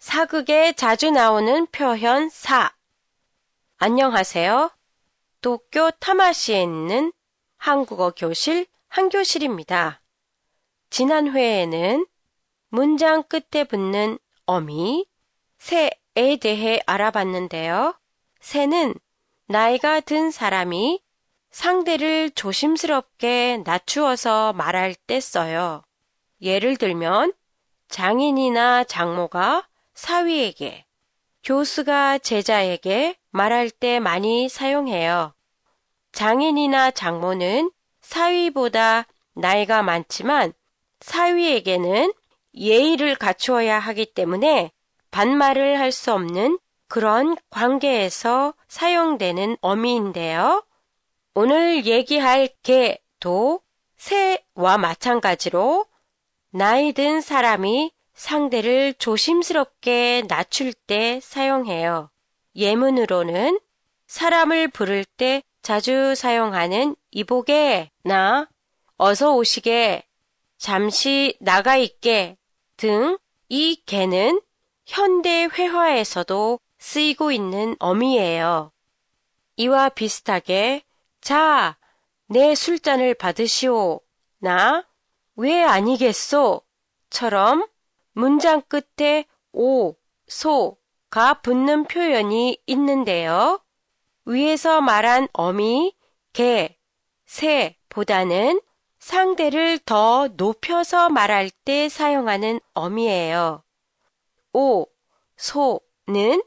사극에 자주 나오는 표현 사. 안녕하세요. 도쿄 타마시에 있는 한국어 교실 한교실입니다. 지난 회에는 문장 끝에 붙는 어미, 새에 대해 알아봤는데요. 새는 나이가 든 사람이 상대를 조심스럽게 낮추어서 말할 때 써요. 예를 들면 장인이나 장모가 사위에게, 교수가 제자에게 말할 때 많이 사용해요. 장인이나 장모는 사위보다 나이가 많지만 사위에게는 예의를 갖추어야 하기 때문에 반말을 할 수 없는 그런 관계에서 사용되는 어미인데요. 오늘 얘기할 개도 새와 마찬가지로 나이 든 사람이 상대를 조심스럽게 낮출 때 사용해요. 예문으로는 사람을 부를 때 자주 사용하는 이보게 나 어서 오시게, 잠시 나가 있게 등 이 개는 현대 회화에서도 쓰이고 있는 어미예요. 이와 비슷하게 자, 내 술잔을 받으시오. 나, 왜 아니겠소? 처럼 문장 끝에 오, 소가 붙는 표현이 있는데요. 위에서 말한 어미, 개, 새보다는 상대를 더 높여서 말할 때 사용하는 어미예요. 오, 소는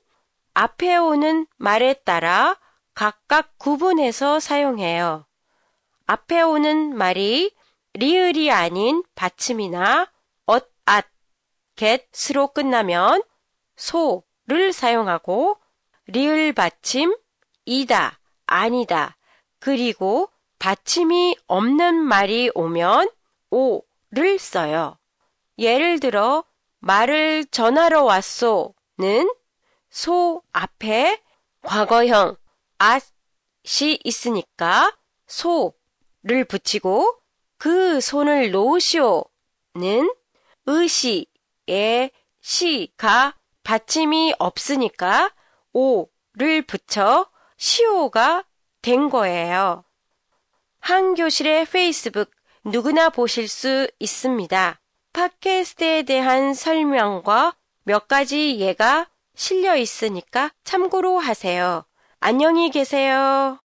앞에 오는 말에 따라 각각 구분해서 사용해요. 앞에 오는 말이 리을이 아닌 받침이나 엇, 앗, get으로 끝나면 소를 사용하고 리을 받침, 이다, 아니다, 그리고 받침이 없는 말이 오면 오를 써요. 예를 들어 말을 전하러 왔소는 소 앞에 과거형 앗이 있으니까 소를 붙이고 그 손을 놓으시오는 의시 에 시가 받침이 없으니까 오를 붙여 시오가 된 거예요. 한 교실의 페이스북 누구나 보실 수 있습니다. 팟캐스트에 대한 설명과 몇 가지 예가 실려 있으니까 참고로 하세요. 안녕히 계세요.